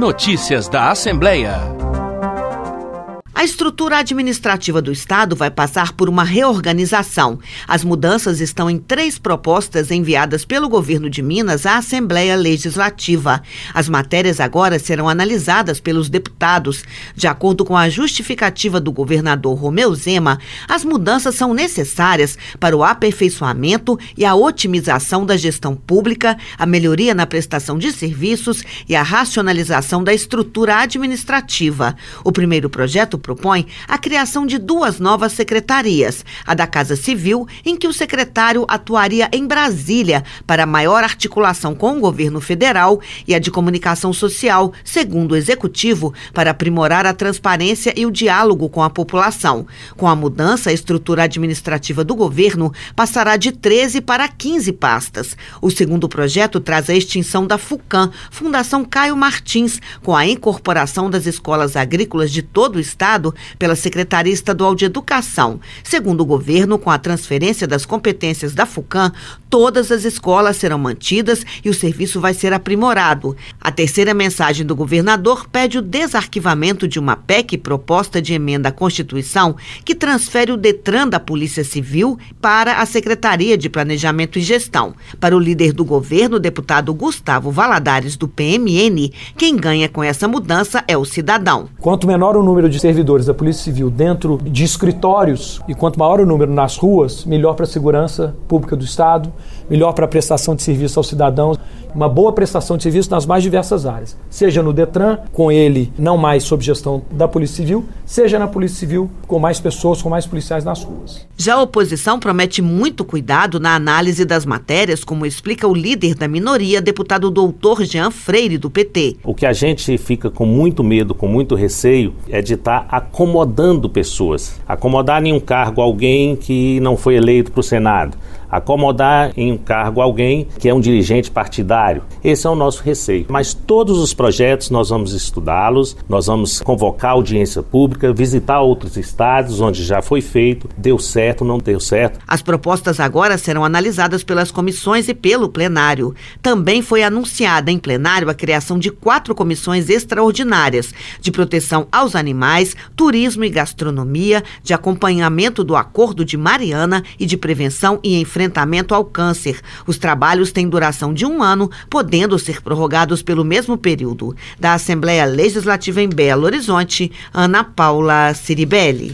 Notícias da Assembleia. A estrutura administrativa do Estado vai passar por uma reorganização. As mudanças estão em três propostas enviadas pelo governo de Minas à Assembleia Legislativa. As matérias agora serão analisadas pelos deputados. De acordo com a justificativa do governador Romeu Zema, as mudanças são necessárias para o aperfeiçoamento e a otimização da gestão pública, a melhoria na prestação de serviços e a racionalização da estrutura administrativa. O primeiro projeto propõe a criação de duas novas secretarias: a da Casa Civil, em que o secretário atuaria em Brasília para maior articulação com o governo federal, e a de Comunicação Social, segundo o executivo, para aprimorar a transparência e o diálogo com a população. Com a mudança, a estrutura administrativa do governo passará de 13 para 15 pastas. O segundo projeto traz a extinção da FUCAM, Fundação Caio Martins, com a incorporação das escolas agrícolas de todo o estado pela Secretaria Estadual de Educação. Segundo o governo, com a transferência das competências da FUCAM, todas as escolas serão mantidas e o serviço vai ser aprimorado. A terceira mensagem do governador pede o desarquivamento de uma PEC proposta de emenda à Constituição que transfere o Detran da Polícia Civil para a Secretaria de Planejamento e Gestão. Para o líder do governo, deputado Gustavo Valadares, do PMN, quem ganha com essa mudança é o cidadão. Quanto menor o número de servidores, servidores da Polícia Civil dentro de escritórios e quanto maior o número nas ruas, melhor para a segurança pública do Estado, melhor para a prestação de serviço aos cidadãos, uma boa prestação de serviço nas mais diversas áreas, seja no Detran, com ele não mais sob gestão da Polícia Civil, seja na Polícia Civil com mais pessoas, com mais policiais nas ruas. Já a oposição promete muito cuidado na análise das matérias, como explica o líder da minoria, deputado doutor Jean Freire, do PT. O que a gente fica com muito medo, com muito receio, é de estar tá acomodando pessoas. Acomodar em um cargo alguém que não foi eleito para o Senado. Acomodar em um cargo alguém que é um dirigente partidário. Esse é o nosso receio. Mas todos os projetos nós vamos estudá-los, nós vamos convocar audiência pública, visitar outros estados onde já foi feito, deu certo, não deu certo. As propostas agora serão analisadas pelas comissões e pelo plenário. Também foi anunciada em plenário a criação de quatro comissões extraordinárias de proteção aos animais, turismo e gastronomia, de acompanhamento do Acordo de Mariana e de prevenção e enfrentamento ao câncer. Os trabalhos têm duração de um ano, podendo ser prorrogados pelo mesmo período. Da Assembleia Legislativa em Belo Horizonte, Ana Paula Ciribelli.